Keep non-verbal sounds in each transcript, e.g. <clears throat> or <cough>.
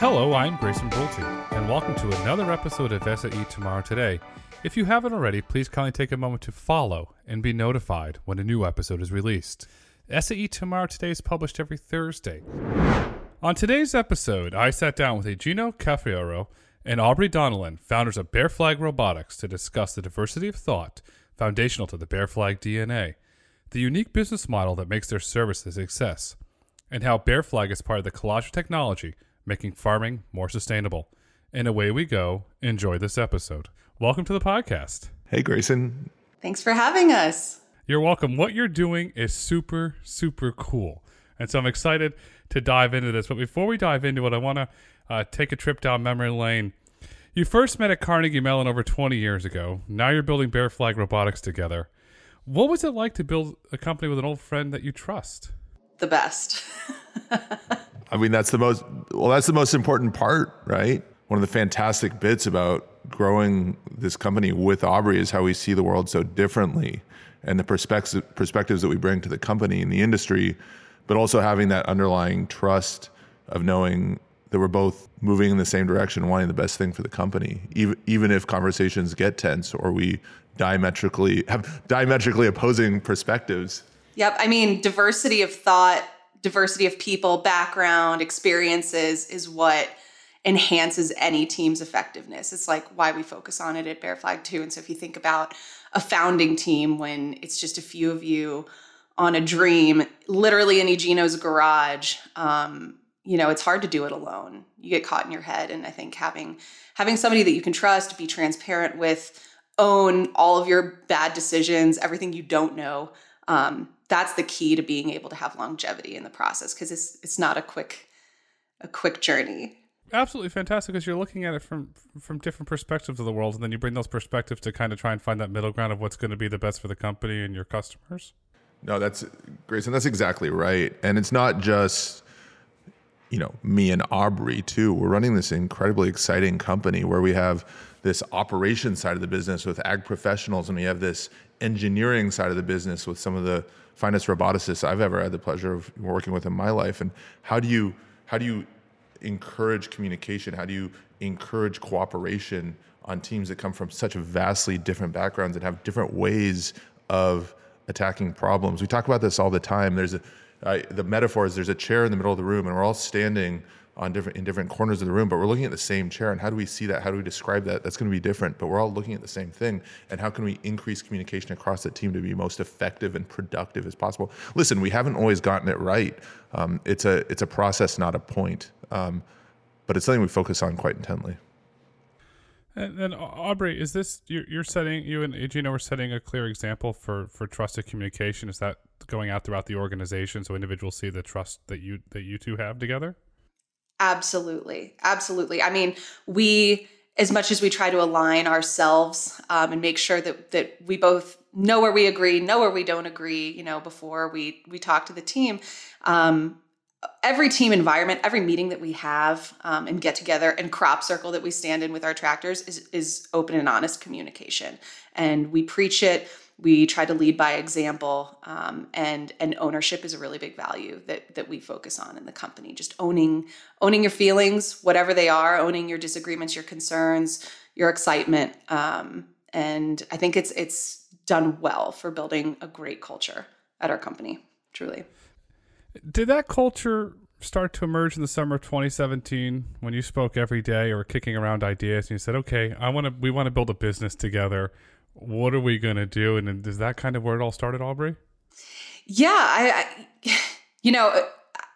Hello, I'm Grayson Brulte, and welcome to another episode of SAE Tomorrow Today. If you haven't already, please kindly take a moment to follow and be notified when a new episode is released. SAE Tomorrow Today is published every Thursday. On today's episode, I sat down with Eugenio Cafiero and Aubrey Donnellan, founders of Bear Flag Robotics, to discuss the diversity of thought foundational to the Bear Flag DNA, the unique business model that makes their service a success, and how Bear Flag is part of the collage of technology making farming more sustainable. And away we go. Enjoy this episode. Welcome to the podcast. Hey, Grayson. Thanks for having us. You're welcome. What you're doing is super, super cool. And so I'm excited to dive into this. But before we dive into it, I want to uh, take a trip down memory lane. You first met at Carnegie Mellon over 20 years ago. Now you're building Bear Flag Robotics together. What was it like to build a company with an old friend that you trust? The best. <laughs> I mean, that's the most, well, that's the most important part, right? One of the fantastic bits about growing this company with Aubrey is how we see the world so differently and the perspective, perspectives that we bring to the company and the industry, but also having that underlying trust of knowing that we're both moving in the same direction, wanting the best thing for the company, even, even if conversations get tense or we diametrically have diametrically opposing perspectives. Yep. I mean, diversity of thought diversity of people, background, experiences is what enhances any team's effectiveness. It's like why we focus on it at Bear Flag too. And so if you think about a founding team when it's just a few of you on a dream, literally in Eugenio's garage, um, you know, it's hard to do it alone. You get caught in your head. And I think having having somebody that you can trust, be transparent with, own all of your bad decisions, everything you don't know, um, that's the key to being able to have longevity in the process because it's it's not a quick a quick journey. Absolutely fantastic because you're looking at it from from different perspectives of the world and then you bring those perspectives to kind of try and find that middle ground of what's going to be the best for the company and your customers. No that's grayson that's exactly right and it's not just you know me and aubrey too. We're running this incredibly exciting company where we have this operation side of the business with ag professionals and we have this engineering side of the business with some of the finest roboticists I've ever had the pleasure of working with in my life. And how do you how do you encourage communication? How do you encourage cooperation on teams that come from such vastly different backgrounds and have different ways of attacking problems? We talk about this all the time. There's a uh, the metaphor is there's a chair in the middle of the room and we're all standing on different in different corners of the room, but we're looking at the same chair. And how do we see that? How do we describe that? That's going to be different, but we're all looking at the same thing. And how can we increase communication across the team to be most effective and productive as possible? Listen, we haven't always gotten it right. Um, it's a it's a process, not a point. Um, but it's something we focus on quite intently. And then Aubrey, is this you're, setting you and Eugenio are setting a clear example for for trusted communication? Is that going out throughout the organization so individuals see the trust that you that you two have together? Absolutely. Absolutely. I mean, we, as much as we try to align ourselves um, and make sure that, that we both know where we agree, know where we don't agree, you know, before we, we talk to the team, um, every team environment, every meeting that we have um, and get together and crop circle that we stand in with our tractors is, is open and honest communication. And we preach it we try to lead by example um, and and ownership is a really big value that that we focus on in the company. Just owning owning your feelings whatever they are owning your disagreements your concerns your excitement um, and i think it's it's done well for building a great culture at our company truly. Did that culture start to emerge in the summer of 2017 when you spoke every day or kicking around ideas and you said okay i want to we want to build a business together what are we going to do? And is that kind of where it all started, Aubrey? Yeah, I, I, <sighs> you know,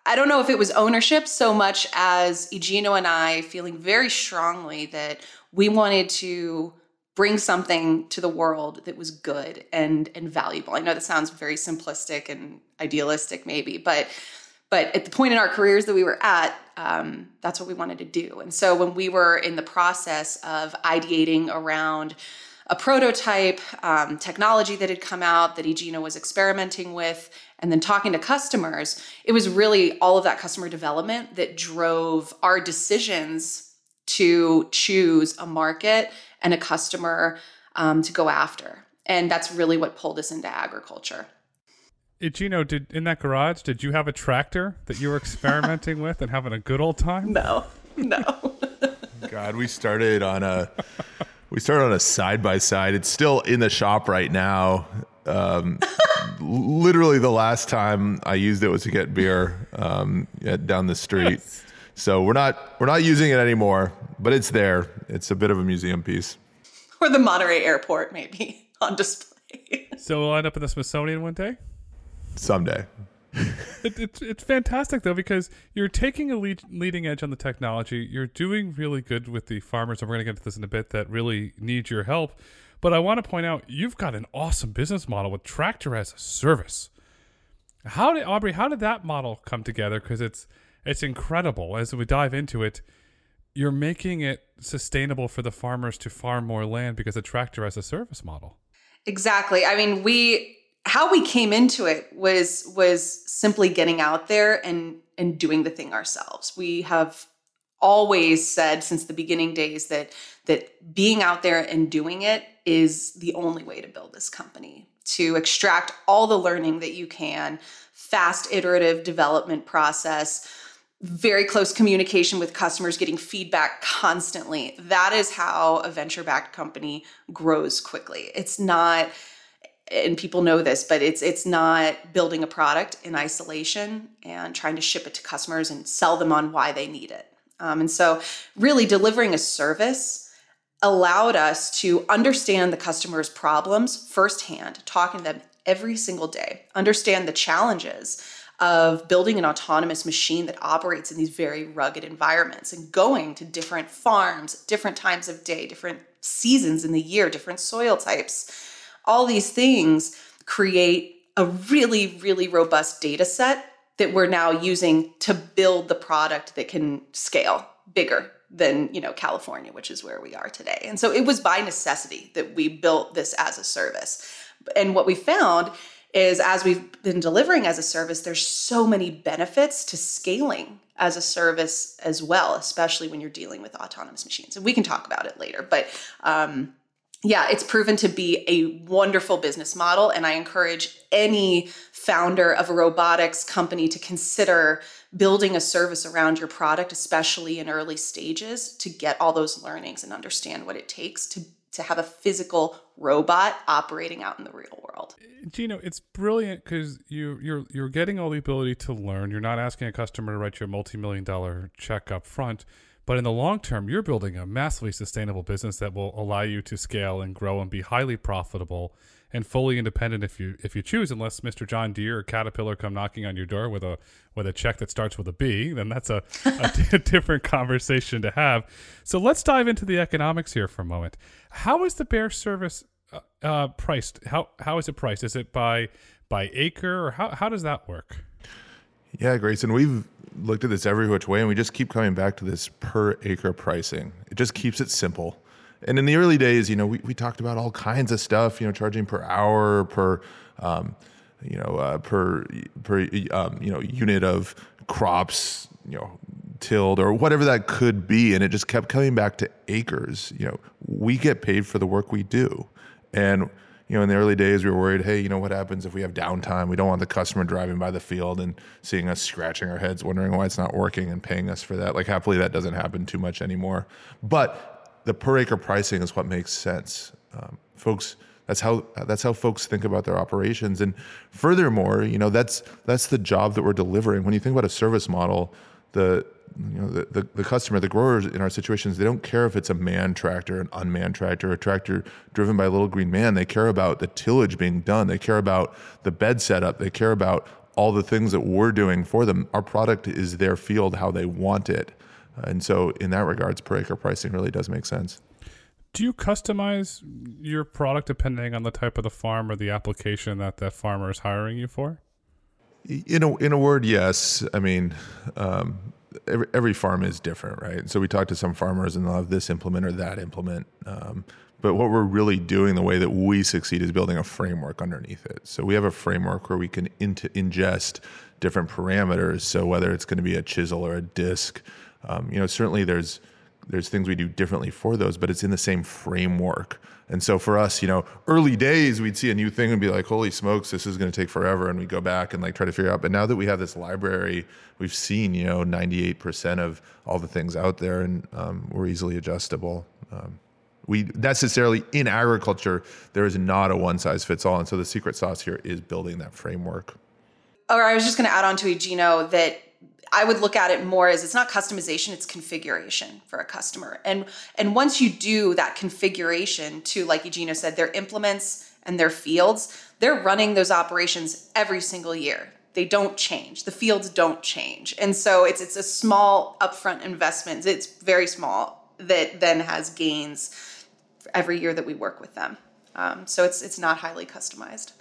I don't know if it was ownership so much as Eugenio and I feeling very strongly that we wanted to bring something to the world that was good and and valuable. I know that sounds very simplistic and idealistic, maybe, but but at the point in our careers that we were at, um, that's what we wanted to do. And so when we were in the process of ideating around a prototype um, technology that had come out that Eugenio was experimenting with, and then talking to customers, it was really all of that customer development that drove our decisions to choose a market and a customer um, to go after. And that's really what pulled us into agriculture. Eugenio, did in that garage, did you have a tractor that you were experimenting with and having a good old time? <laughs> No, no. <laughs> God, we started on a we started on a side by side. It's still in the shop right now. Um, <laughs> literally, the last time I used it was to get beer um, down the street. So we're not we're not using it anymore, but it's there. It's a bit of a museum piece. Or the Monterey Airport, maybe <laughs> on display. so we'll end up in the Smithsonian one day. Someday. <laughs> it, it's it's fantastic though because you're taking a lead, leading edge on the technology. You're doing really good with the farmers, and we're going to get to this in a bit that really need your help. But I want to point out you've got an awesome business model with Tractor as a Service. How did Aubrey? How did that model come together? Because it's it's incredible. As we dive into it, you're making it sustainable for the farmers to farm more land because of Tractor as a Service model. Exactly. I mean, we how we came into it was was simply getting out there and and doing the thing ourselves. We have always said since the beginning days that that being out there and doing it is the only way to build this company to extract all the learning that you can fast iterative development process very close communication with customers getting feedback constantly that is how a venture backed company grows quickly it's not and people know this, but it's it's not building a product in isolation and trying to ship it to customers and sell them on why they need it. Um, and so, really delivering a service allowed us to understand the customer's problems firsthand, talking to them every single day, understand the challenges of building an autonomous machine that operates in these very rugged environments and going to different farms, different times of day, different seasons in the year, different soil types all these things create a really, really robust data set that we're now using to build the product that can scale bigger than you know California, which is where we are today. And so it was by necessity that we built this as a service. And what we found is as we've been delivering as a service, there's so many benefits to scaling as a service as well, especially when you're dealing with autonomous machines. And we can talk about it later, but um, yeah, it's proven to be a wonderful business model. And I encourage any founder of a robotics company to consider building a service around your product, especially in early stages, to get all those learnings and understand what it takes to, to have a physical robot operating out in the real world. Gino, it's brilliant because you you're you're getting all the ability to learn. You're not asking a customer to write you a multi-million dollar check up front but in the long term, you're building a massively sustainable business that will allow you to scale and grow and be highly profitable and fully independent if you if you choose. Unless Mr. John Deere or Caterpillar come knocking on your door with a with a check that starts with a B, then that's a, a <laughs> different conversation to have. So let's dive into the economics here for a moment. How is the Bear service uh, uh, priced? How how is it priced? Is it by by acre or how how does that work? Yeah, Grayson, we've looked at this every which way, and we just keep coming back to this per acre pricing. It just keeps it simple. And in the early days, you know, we, we talked about all kinds of stuff, you know, charging per hour, per, um, you know, uh, per per um, you know unit of crops, you know, tilled or whatever that could be, and it just kept coming back to acres. You know, we get paid for the work we do, and you know, in the early days, we were worried, hey, you know, what happens if we have downtime? We don't want the customer driving by the field and seeing us scratching our heads, wondering why it's not working and paying us for that. Like, happily, that doesn't happen too much anymore. But the per acre pricing is what makes sense. Um, folks, that's how that's how folks think about their operations. And furthermore, you know, that's that's the job that we're delivering. When you think about a service model, the you know the, the, the, customer the growers in our situations they don't care if it's a man tractor an unmanned tractor a tractor driven by a little green man. They care about the tillage being done. They care about the bed setup. They care about all the things that we're doing for them. Our product is their field how they want it. And so in that regards per acre pricing really does make sense. Do you customize your product depending on the type of the farm or the application that that farmer is hiring you for in a in a word, yes. I mean, um, every, every farm is different, right? So we talk to some farmers and they'll have this implement or that implement. Um, but what we're really doing, the way that we succeed, is building a framework underneath it. So we have a framework where we can ingest different parameters. So whether it's going to be a chisel or a disc, um, you know, certainly there's there's things we do differently for those, but it's in the same framework. And so for us, you know, early days we'd see a new thing and be like, "Holy smokes, this is going to take forever," and we go back and like try to figure out. But now that we have this library, we've seen you know 98% of all the things out there, and um, we're easily adjustable. Um, we necessarily in agriculture there is not a one size fits all, and so the secret sauce here is building that framework. Or I was just going to add on to Eugenio that I would look at it more as it's not customization, it's configuration for a customer. And and once you do that configuration to, like Eugenio said, their implements and their fields, they're running those operations every single year. They don't change. The fields don't change. And so it's it's a small upfront investment. It's very small that then has gains every year that we work with them. Um, so it's it's not highly customized.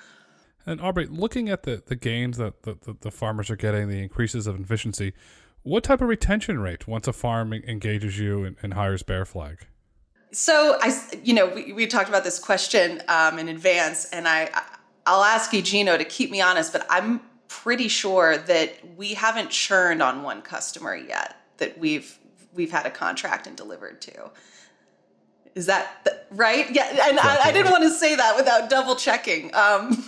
And Aubrey, looking at the, the gains that the, the, the, farmers are getting, the increases of efficiency, what type of retention rate once a farm engages you and, and hires Bear Flag? So I, you know, we, we talked about this question um, in advance, and I, I'll ask Eugenio to keep me honest, but I'm pretty sure that we haven't churned on one customer yet that we've we've had a contract and delivered to. Is that right? Yeah, and I, I, didn't want to say that without double checking. Um,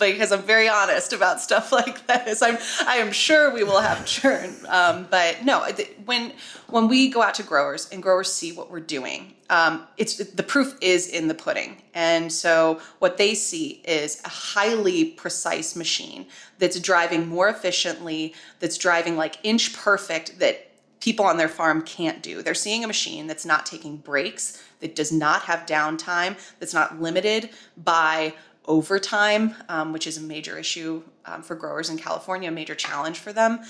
because I'm very honest about stuff <laughs> like this. I'm I am sure we will have churn, um, but no. When when we go out to growers and growers see what we're doing, um, it's the proof is in the pudding. And so what they see is a highly precise machine that's driving more efficiently, that's driving like inch perfect that people on their farm can't do. They're seeing a machine that's not taking breaks, that does not have downtime, that's not limited by overtime, um, which is a major issue um, for growers in California, a major challenge for them.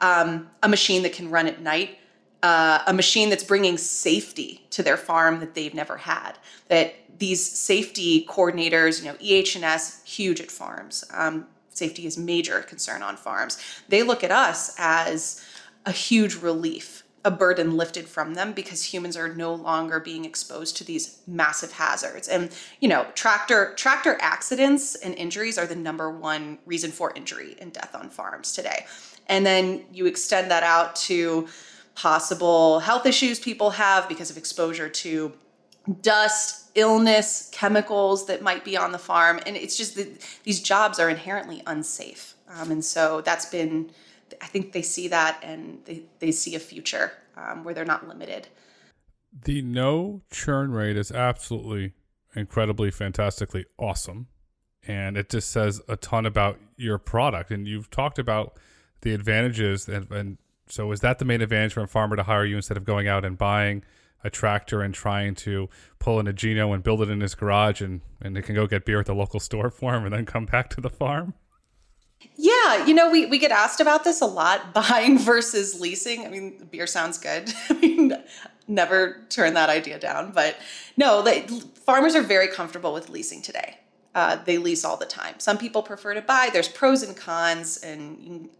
Um, a machine that can run at night, uh, a machine that's bringing safety to their farm that they've never had. That these safety coordinators, you know, EH&S, huge at farms. Um, safety is major concern on farms. They look at us as a huge relief a burden lifted from them because humans are no longer being exposed to these massive hazards. And you know tractor tractor accidents and injuries are the number one reason for injury and death on farms today. And then you extend that out to possible health issues people have because of exposure to dust illness chemicals that might be on the farm. And it's just that these jobs are inherently unsafe. Um, and so that's been I think they see that and they, they see a future um, where they're not limited. The no churn rate is absolutely incredibly, fantastically awesome. And it just says a ton about your product. And you've talked about the advantages. And, and so, is that the main advantage for a farmer to hire you instead of going out and buying a tractor and trying to pull in a Gino and build it in his garage and, and it can go get beer at the local store <laughs> for him and then come back to the farm? Yeah, you know, we, we get asked about this a lot <laughs> buying versus leasing. I mean, beer sounds good. <laughs> I mean, never turn that idea down. But no, farmers are very comfortable with leasing today. Uh, they lease all the time. Some people prefer to buy. There's pros and cons, and you can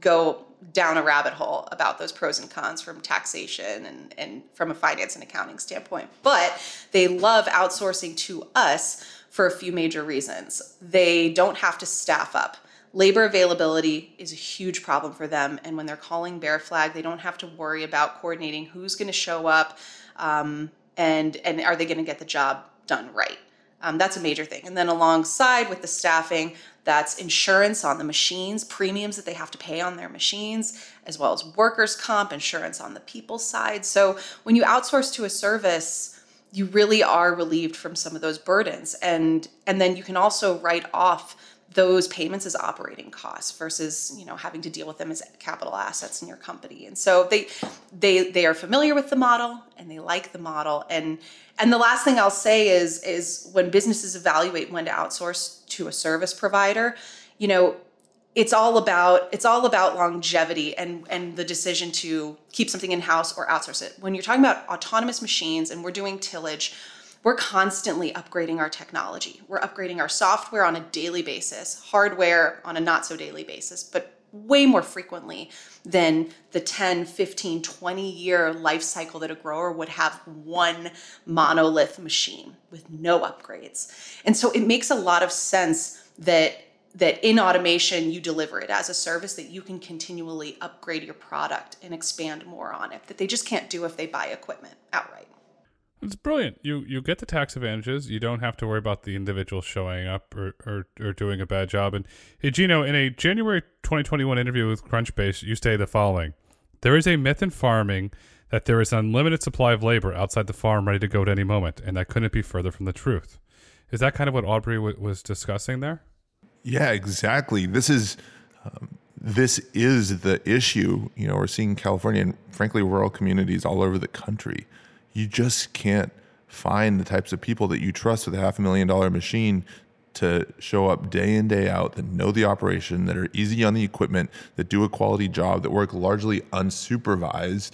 go down a rabbit hole about those pros and cons from taxation and, and from a finance and accounting standpoint. But they love outsourcing to us for a few major reasons. They don't have to staff up labor availability is a huge problem for them. And when they're calling Bear Flag, they don't have to worry about coordinating who's going to show up um, and and are they going to get the job done right. Um, that's a major thing. And then alongside with the staffing, that's insurance on the machines, premiums that they have to pay on their machines, as well as workers' comp, insurance on the people side. So when you outsource to a service, you really are relieved from some of those burdens. And and then you can also write off those payments as operating costs versus you know having to deal with them as capital assets in your company. And so they they they are familiar with the model and they like the model. And and the last thing i'll say is is when businesses evaluate when to outsource to a service provider you know it's all about it's all about longevity and and the decision to keep something in house or outsource it. When you're talking about autonomous machines and we're doing tillage we're constantly upgrading our technology. We're upgrading our software on a daily basis, hardware on a not so daily basis, but way more frequently than the 10, 15, 20 year life cycle that a grower would have one monolith machine with no upgrades. And so it makes a lot of sense that that in automation you deliver it as a service that you can continually upgrade your product and expand more on it that they just can't do if they buy equipment outright. It's brilliant. You you get the tax advantages. You don't have to worry about the individual showing up or, or, or doing a bad job. And hey, Gino, in a January 2021 interview with Crunchbase, you say the following: There is a myth in farming that there is unlimited supply of labor outside the farm ready to go at any moment, and that couldn't be further from the truth. Is that kind of what Aubrey w- was discussing there? Yeah, exactly. This is um, this is the issue. You know, we're seeing California and frankly rural communities all over the country. You just can't find the types of people that you trust with a half a million dollar machine to show up day in day out that know the operation that are easy on the equipment that do a quality job that work largely unsupervised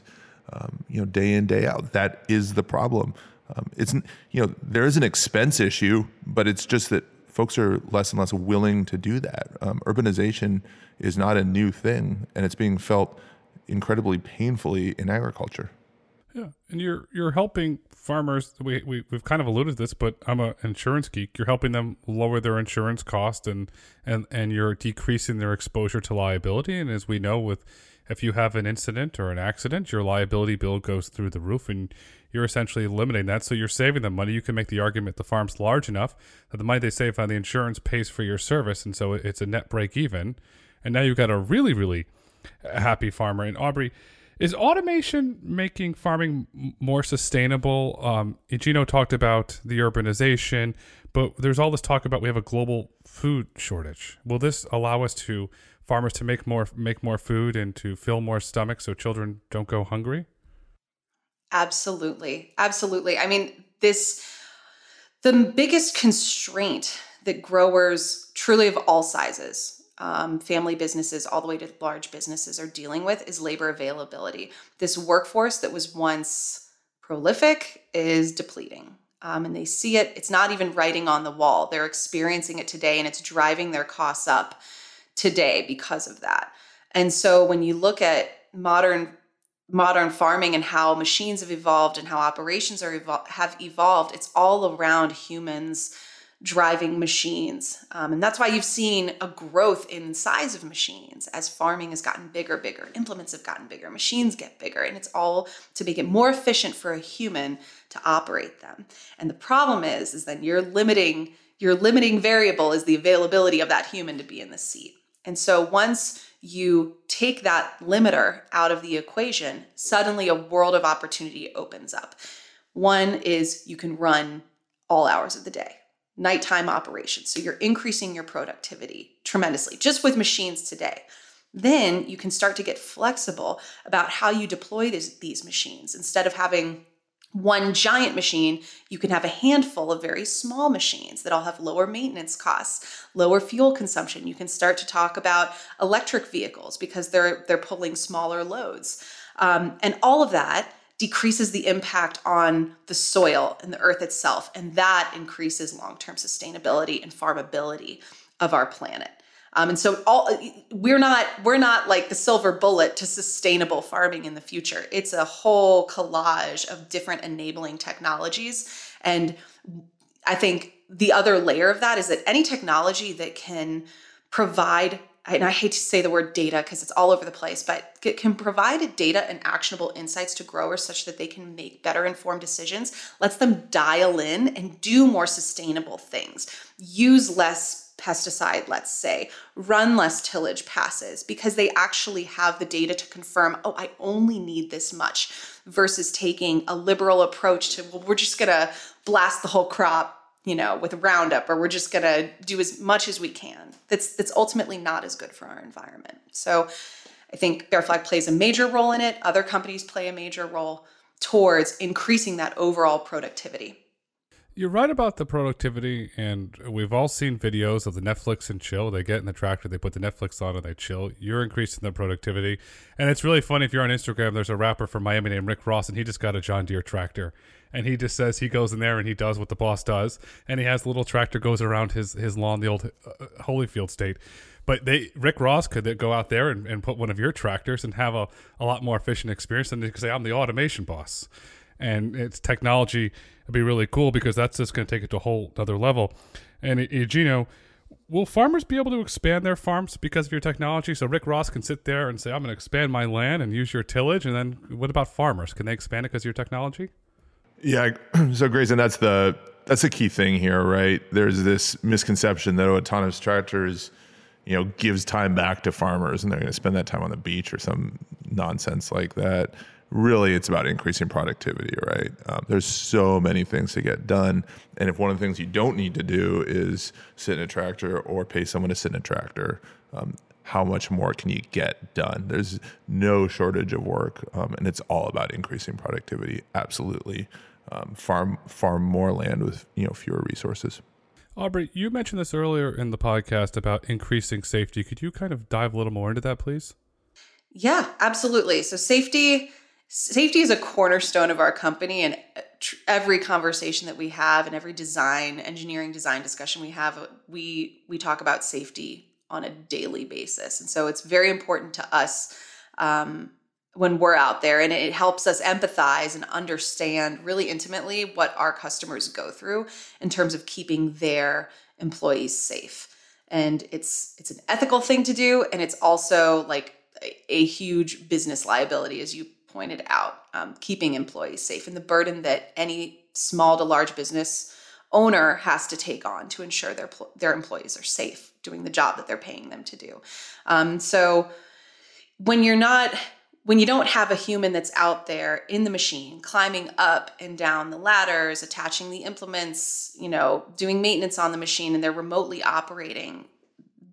um, you know day in day out. That is the problem. Um, it's you know there is an expense issue but it's just that folks are less and less willing to do that. Um, urbanization is not a new thing and it's being felt incredibly painfully in agriculture yeah, and you're you're helping farmers. We, we we've kind of alluded to this, but I'm an insurance geek. You're helping them lower their insurance cost, and and and you're decreasing their exposure to liability. And as we know, with if you have an incident or an accident, your liability bill goes through the roof, and you're essentially eliminating that. So you're saving them money. You can make the argument the farm's large enough that the money they save on the insurance pays for your service, and so it's a net break even. And now you've got a really really happy farmer. And Aubrey is automation making farming more sustainable? Um, talked about the urbanization, but there's all this talk about we have a global food shortage. Will this allow us to farmers to make more make more food and to fill more stomachs so children don't go hungry? Absolutely, absolutely. I mean, this the biggest constraint that growers truly of all sizes um, family businesses all the way to large businesses are dealing with is labor availability. This workforce that was once prolific is depleting. Um, and they see it, it's not even writing on the wall. They're experiencing it today and it's driving their costs up today because of that. And so when you look at modern modern farming and how machines have evolved and how operations are evol- have evolved, it's all around humans driving machines. Um, and that's why you've seen a growth in size of machines as farming has gotten bigger, bigger, implements have gotten bigger, machines get bigger, and it's all to make it more efficient for a human to operate them. And the problem is, is that you're limiting your limiting variable is the availability of that human to be in the seat. And so once you take that limiter out of the equation, suddenly a world of opportunity opens up. One is you can run all hours of the day nighttime operations. So you're increasing your productivity tremendously just with machines today. Then you can start to get flexible about how you deploy this, these machines. Instead of having one giant machine, you can have a handful of very small machines that all have lower maintenance costs, lower fuel consumption. You can start to talk about electric vehicles because they're they're pulling smaller loads, um, and all of that decreases the impact on the soil and the earth itself. And that increases long term sustainability and farmability of our planet. Um, and so all we're not we're not like the silver bullet to sustainable farming in the future. It's a whole collage of different enabling technologies. And I think the other layer of that is that any technology that can provide and I hate to say the word data because it's all over the place, but it can provide data and actionable insights to growers such that they can make better informed decisions, lets them dial in and do more sustainable things, use less pesticide, let's say, run less tillage passes because they actually have the data to confirm, oh, I only need this much versus taking a liberal approach to, well, we're just going to blast the whole crop you know, with Roundup, or we're just going to do as much as we can. That's that's ultimately not as good for our environment. So, I think Bear Flag plays a major role in it. Other companies play a major role towards increasing that overall productivity. You're right about the productivity, and we've all seen videos of the Netflix and chill. They get in the tractor, they put the Netflix on, and they chill. You're increasing the productivity, and it's really funny if you're on Instagram. There's a rapper from Miami named Rick Ross, and he just got a John Deere tractor, and he just says he goes in there and he does what the boss does, and he has the little tractor goes around his his lawn, the old uh, Holyfield state. But they Rick Ross could go out there and, and put one of your tractors and have a, a lot more efficient experience, and they could say I'm the automation boss and it's technology would be really cool because that's just going to take it to a whole other level. And Eugenio, Will farmers be able to expand their farms because of your technology? So Rick Ross can sit there and say, "I'm going to expand my land and use your tillage." And then, what about farmers? Can they expand it because of your technology? Yeah. <clears throat> So, Grayson, that's the that's the key thing here, right? There's this misconception that autonomous tractors, you know, gives time back to farmers, and they're going to spend that time on the beach or some nonsense like that. Really, it's about increasing productivity, right? Um, there's so many things to get done, and if one of the things you don't need to do is sit in a tractor or pay someone to sit in a tractor, um, how much more can you get done? There's no shortage of work, um, and it's all about increasing productivity. Absolutely um, farm farm more land with you know fewer resources. Aubrey, you mentioned this earlier in the podcast about increasing safety. Could you kind of dive a little more into that, please? Yeah, absolutely. So safety safety is a cornerstone of our company and uh, every conversation that we have and every design engineering design discussion we have we we talk about safety on a daily basis and so it's very important to us um, when we're out there and it helps us empathize and understand really intimately what our customers go through in terms of keeping their employees safe. And it's it's an ethical thing to do and it's also like a, huge business liability as you pointed out um, keeping employees safe and the burden that any small to large business owner has to take on to ensure their their employees are safe doing the job that they're paying them to do. Um, so when you're not when you don't have a human that's out there in the machine climbing up and down the ladders attaching the implements you know doing maintenance on the machine and they're remotely operating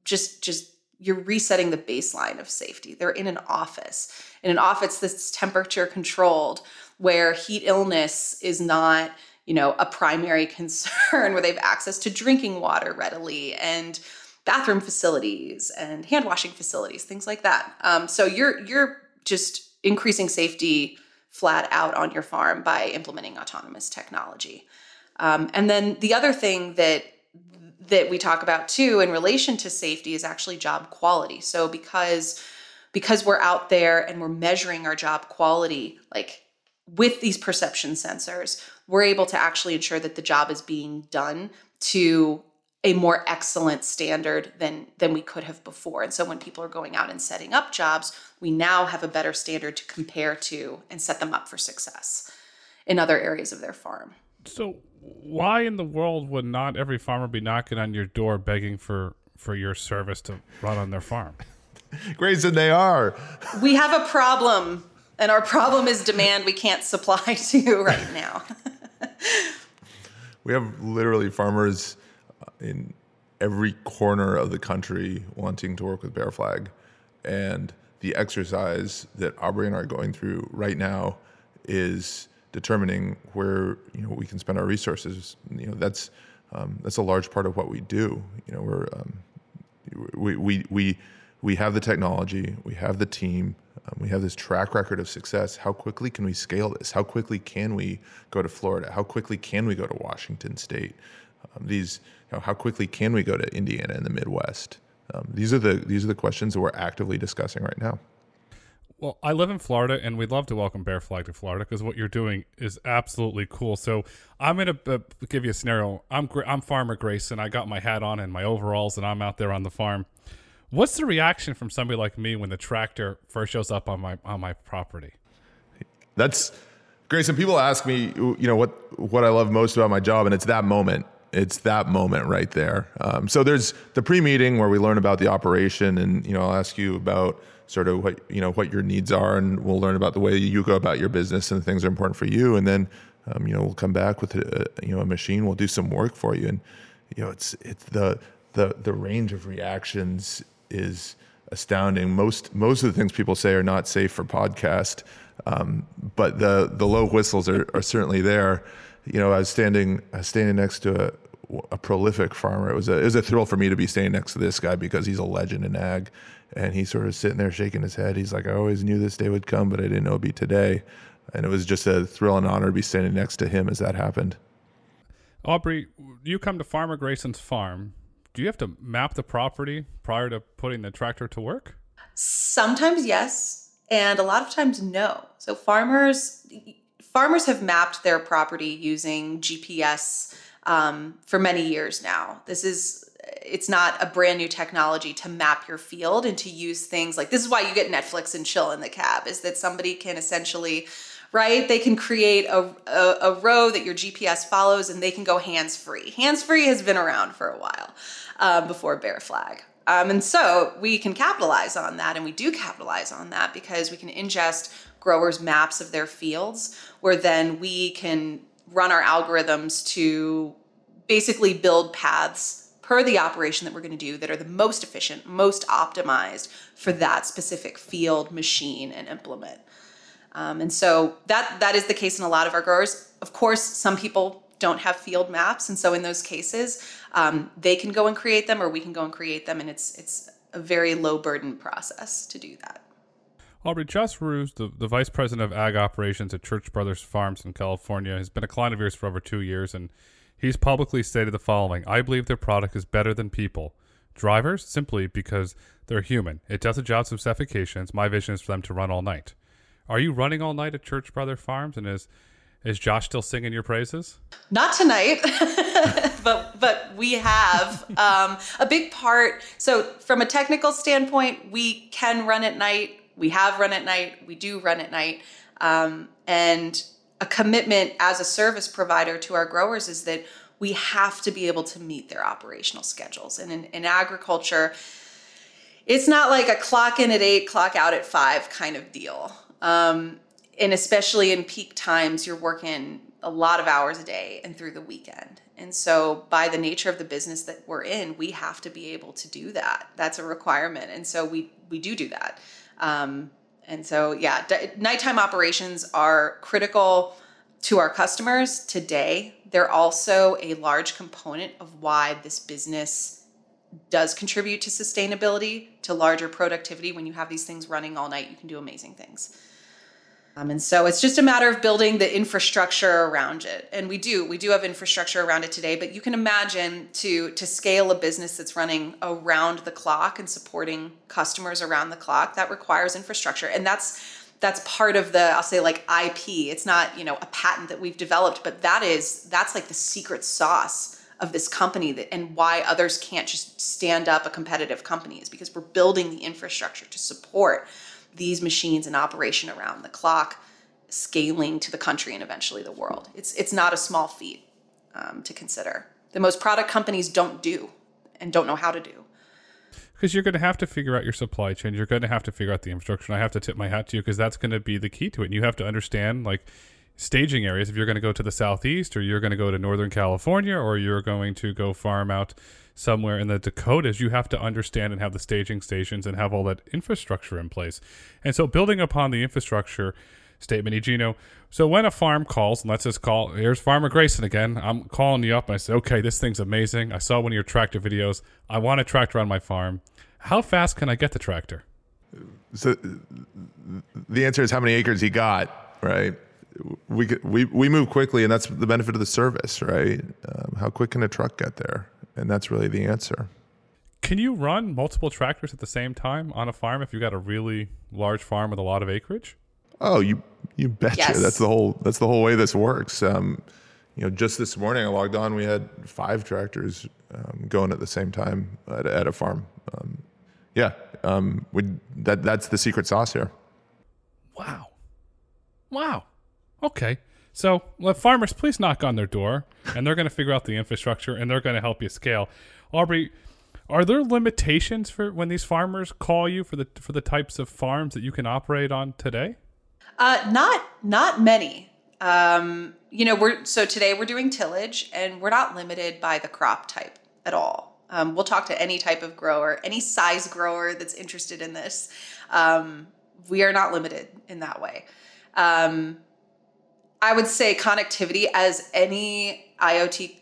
just just you're resetting the baseline of safety. They're in an office in an office that's temperature controlled where heat illness is not you know a primary <laughs> concern where they have access to drinking water readily and bathroom facilities and hand washing facilities things like that. Um, so you're you're just increasing safety flat out on your farm by implementing autonomous technology. Um, and then the other thing that that we talk about too in relation to safety is actually job quality. So because because we're out there and we're measuring our job quality like with these perception sensors, we're able to actually ensure that the job is being done to a more excellent standard than than we could have before. And so when people are going out and setting up jobs, we now have a better standard to compare to and set them up for success in other areas of their farm. So why in the world would not every farmer be knocking on your door begging for for your service to run on their farm? <laughs> Grayson, they are. <laughs> We have a problem, and our problem is demand we can't supply <laughs> to right now. we have literally farmers in every corner of the country wanting to work with Bear Flag. And the exercise that Aubrey and I are going through right now is determining where you know we can spend our resources. You know that's um, that's a large part of what we do. You know we're um, we, we we we have the technology, we have the team, um, we have this track record of success. How quickly can we scale this? How quickly can we go to Florida? How quickly can we go to Washington State? Um, these you know, how quickly can we go to Indiana and the Midwest? Um, these are the these are the questions that we're actively discussing right now. Well, I live in Florida, and we'd love to welcome Bear Flag to Florida because what you're doing is absolutely cool. So I'm going to uh, give you a scenario. I'm I'm Farmer Grayson. I got my hat on and my overalls, and I'm out there on the farm. What's the reaction from somebody like me when the tractor first shows up on my on my property? That's Grayson. People ask me, you know, what what I love most about my job, and it's that moment it's that moment right there. Um, so there's the pre-meeting where we learn about the operation, and you know I'll ask you about sort of what you know what your needs are, and we'll learn about the way you go about your business and things that are important for you, and then um, you know we'll come back with a, you know a machine, we'll do some work for you, and you know it's it's the the the range of reactions is astounding. Most most of the things people say are not safe for podcast, um, but the the low whistles are, are certainly there you know, I was standing, I was standing next to a, a prolific farmer. It was a, it was a thrill for me to be standing next to this guy because he's a legend in ag. And he's sort of sitting there shaking his head. He's like, I always knew this day would come, but I didn't know it'd be today. And it was just a thrill and honor to be standing next to him as that happened. Aubrey, you come to Farmer Grayson's farm. Do you have to map the property prior to putting the tractor to work? Sometimes yes, and a lot of times no. So farmers farmers have mapped their property using GPS um, for many years now. This is it's not a brand new technology to map your field and to use things like this is why you get Netflix and chill in the cab is that somebody can essentially right they can create a, a, a row that your GPS follows and they can go hands free hands free has been around for a while um, before bear flag um, and so we can capitalize on that and we do capitalize on that because we can ingest growers maps of their fields where then we can run our algorithms to basically build paths per the operation that we're going to do that are the most efficient, most optimized for that specific field, machine, and implement. Um, and so that that is the case in a lot of our growers. Of course, some people don't have field maps, and so in those cases, um, they can go and create them, or we can go and create them, and it's it's a very low burden process to do that. Aubrey, Josh Roos, the, the vice president of ag operations at Church Brothers Farms in California, has been a client of yours for over two years, and He's publicly stated the following I believe their product is better than people. Drivers, simply because they're human. It does a job of suffocations. My vision is for them to run all night. Are you running all night at Church Brother Farms? And is is Josh still singing your praises? Not tonight, <laughs> but but we have um, a big part. So from a technical standpoint, we can run at night. We have run at night. We do run at night, um, and a commitment as a service provider to our growers is that we have to be able to meet their operational schedules. And in, in agriculture, it's not like a clock in at eight, clock out at five kind of deal. Um, and especially in peak times, you're working a lot of hours a day and through the weekend. And so, by the nature of the business that we're in, we have to be able to do that. That's a requirement. And so, we, we do do that. Um, and so, yeah, d- nighttime operations are critical to our customers today. They're also a large component of why this business does contribute to sustainability, to larger productivity. When you have these things running all night, you can do amazing things. Um, and so it's just a matter of building the infrastructure around it. And we do, we do have infrastructure around it today, but you can imagine to to scale a business that's running around the clock and supporting customers around the clock, that requires infrastructure. And that's that's part of the I'll say like IP. It's not, you know, a patent that we've developed, but that is that's like the secret sauce of this company that and why others can't just stand up a competitive company is because we're building the infrastructure to support these machines in operation around the clock, scaling to the country and eventually the world. It's it's not a small feat um, to consider. The most product companies don't do and don't know how to do. Because you're going to have to figure out your supply chain. You're going to have to figure out the infrastructure. And I have to tip my hat to you because that's going to be the key to it. And you have to understand like staging areas. If you're going to go to the southeast, or you're going to go to Northern California, or you're going to go farm out somewhere in the Dakotas, you have to understand and have the staging stations and have all that infrastructure in place. And so, building upon the infrastructure statement, egino So when a farm calls, and let's just call, here's Farmer Grayson again. I'm calling you up. And I say, okay, this thing's amazing. I saw one of your tractor videos. I want a tractor on my farm. How fast can I get the tractor? So the answer is how many acres he got, right? We we we move quickly, and that's the benefit of the service, right? Um, how quick can a truck get there? and that's really the answer. Can you run multiple tractors at the same time on a farm if you've got a really large farm with a lot of acreage? Oh, you you betcha. Yes. That's the whole that's the whole way this works. Um, you know, just this morning I logged on. We had five tractors um, going at the same time at, at a farm. Um, yeah, um, we that that's the secret sauce here. Wow, wow. Okay, so let farmers please knock on their door, and they're going to figure out the infrastructure, and they're going to help you scale. Aubrey, are there limitations for when these farmers call you for the for the types of farms that you can operate on today? Uh, not not many. Um, you know, we're so today we're doing tillage, and we're not limited by the crop type at all. Um, we'll talk to any type of grower, any size grower that's interested in this. Um, we are not limited in that way. Um, I would say connectivity as any IoT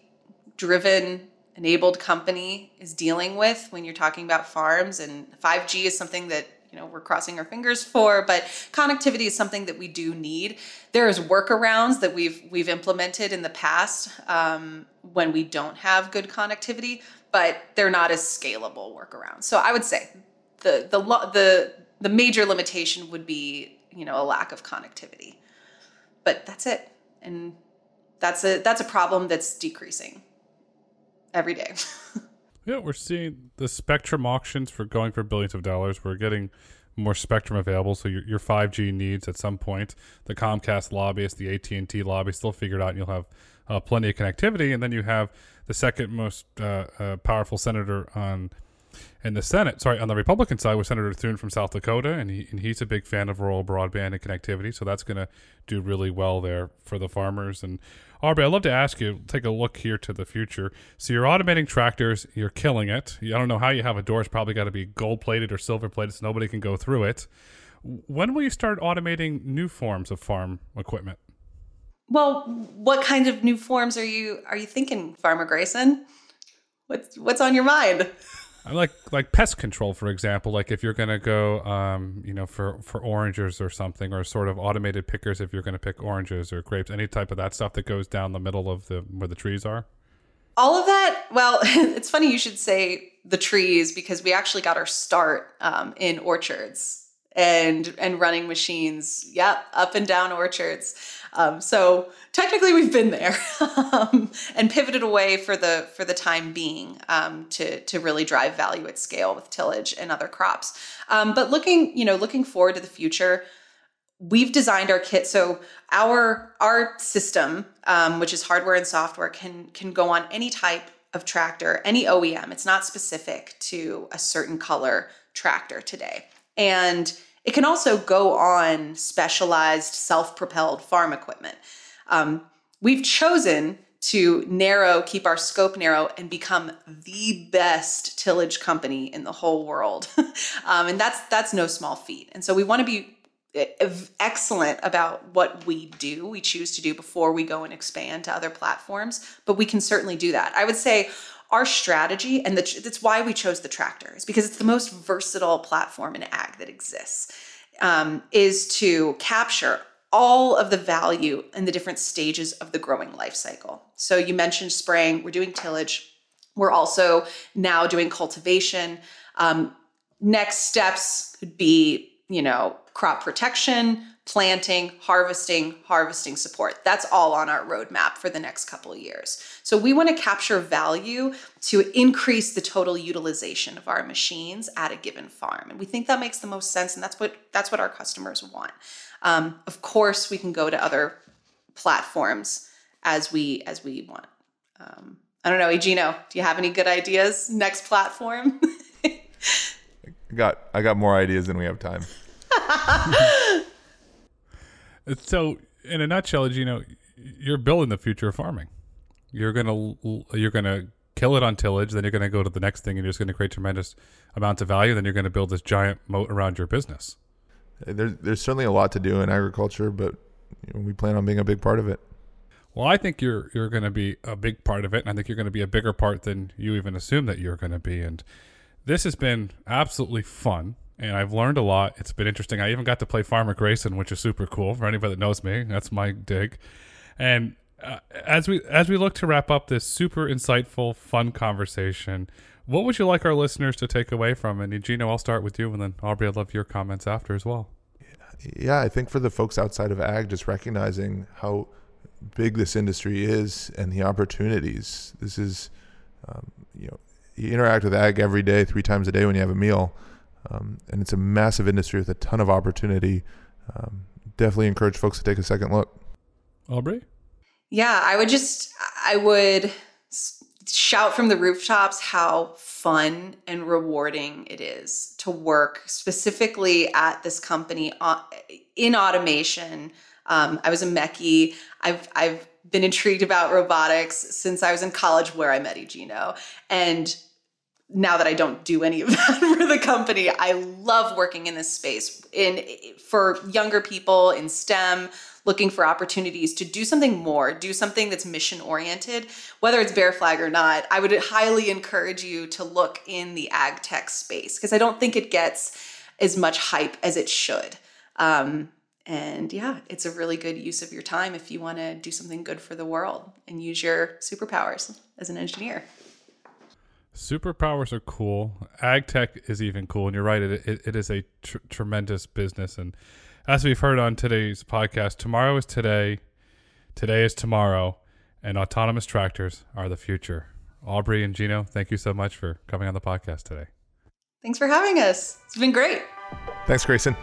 driven enabled company is dealing with when you're talking about farms and 5G is something that you know we're crossing our fingers for but connectivity is something that we do need. There's workarounds that we've we've implemented in the past um, when we don't have good connectivity but they're not as scalable workarounds. So i would say the the the the major limitation would be you know a lack of connectivity but that's it. And that's a that's a problem that's decreasing every day. <laughs> Yeah, we're seeing the spectrum auctions for going for billions of dollars. We're getting more spectrum available, so your, your 5G needs at some point. The Comcast lobbyists, the AT&T lobby still figured out, and you'll have uh, plenty of connectivity. And then you have the second most uh, uh, powerful senator on in the Senate, sorry, on the Republican side was Senator Thune from South Dakota, and, he, and he's a big fan of rural broadband and connectivity. So that's going to do really well there for the farmers. And Aubrey, I'd love to ask you, take a look here to the future. So you're automating tractors, you're killing it. I don't know how you have a door. It's probably got to be gold plated or silver plated so nobody can go through it. When will you start automating new forms of farm equipment? Well, what kind of new forms are you are you thinking, Farmer Grayson? What's what's on your mind? Like like pest control for example like if you're going to go um, you know for for oranges or something or sort of automated pickers if you're going to pick oranges or grapes any type of that stuff that goes down the middle of the where the trees are. All of that well <laughs> it's funny you should say the trees because we actually got our start um, in orchards and and running machines. Yep up and down orchards um, so technically we've been there <laughs> um, and pivoted away for the for the time being um, to to really drive value at scale with tillage and other crops. Um, but looking you know looking forward to the future we've designed our kit so our our system um, which is hardware and software can can go on any type of tractor any OEM it's not specific to a certain color tractor today. And it can also go on specialized self propelled farm equipment. Um, we've chosen to narrow, keep our scope narrow, and become the best tillage company in the whole world. <laughs> um, and that's that's no small feat. And so we want to be excellent about what we do, we choose to do before we go and expand to other platforms. But we can certainly do that. I would say our strategy, and that's why we chose the tractor, is because it's the most versatile platform in ag that exists, um, is to capture all of the value in the different stages of the growing life cycle. So you mentioned spraying, we're doing tillage, we're also now doing cultivation. Um, next steps could be, you know, crop protection, planting, harvesting, harvesting support. That's all on our roadmap for the next couple of years. So we want to capture value to increase the total utilization of our machines at a given farm. And we think that makes the most sense and that's what that's what our customers want. Um, of course, we can go to other platforms as we as we want. Um, I don't know, Igino, do you have any good ideas? Next platform? I <laughs> got I got more ideas than we have time. <laughs> so, in a nutshell, you know, you're building the future of farming. You're gonna you're gonna kill it on tillage, then you're gonna go to the next thing, and you're just gonna create tremendous amounts of value. Then you're gonna build this giant moat around your business. There's there's certainly a lot to do in agriculture, but we plan on being a big part of it. Well, I think you're you're going to be a big part of it, and I think you're going to be a bigger part than you even assume that you're going to be. And this has been absolutely fun and I've learned a lot. It's been interesting. I even got to play Farmer Grayson, which is super cool for anybody that knows me. That's my dig. And uh, as we as we look to wrap up this super insightful, fun conversation, what would you like our listeners to take away from it? And Gino, I'll start with you, and then Aubrey, I'd love your comments after as well. Yeah, I think for the folks outside of ag, just recognizing how big this industry is and the opportunities. This is, um, you know, you interact with ag every day, three times a day when you have a meal um, and it's a massive industry with a ton of opportunity. Um, definitely encourage folks to take a second look. Aubrey? Yeah, I would just, I would shout from the rooftops how fun and rewarding it is to work specifically at this company uh, in automation. Um, I was a mechie. I've, I've been intrigued about robotics since I was in college where I met Igino. And now that I don't do any of <laughs> that for the company, I love working in this space in for younger people in STEM looking for opportunities to do something more, do something that's mission oriented, whether it's Bear Flag or not. I would highly encourage you to look in the ag tech space because I don't think it gets as much hype as it should. Um, and yeah, it's a really good use of your time if you want to do something good for the world and use your superpowers as an engineer. Superpowers are cool. Ag tech is even cool, and you're right. It it, it is a tr- tremendous business, and as we've heard on today's podcast, tomorrow is today, today is tomorrow, and autonomous tractors are the future. Aubrey and Gino, thank you so much for coming on the podcast today. Thanks for having us. It's been great. Thanks, Grayson.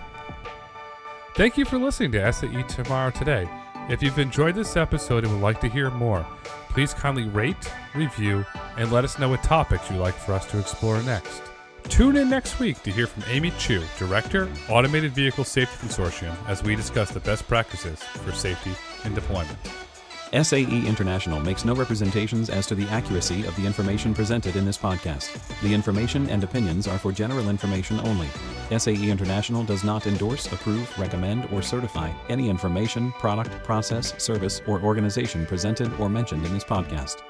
Thank you for listening to SAE Tomorrow Today. If you've enjoyed this episode and would like to hear more, please kindly rate, review, and let us know what topics you'd like for us to explore next. Tune in next week to hear from Amy Chu, Director, Automated Vehicle Safety Consortium, as we discuss the best practices for safety in deployment. SAE International makes no representations as to the accuracy of the information presented in this podcast. The information and opinions are for general information only. SAE International does not endorse, approve, recommend, or certify any information, product, process, service, or organization presented or mentioned in this podcast.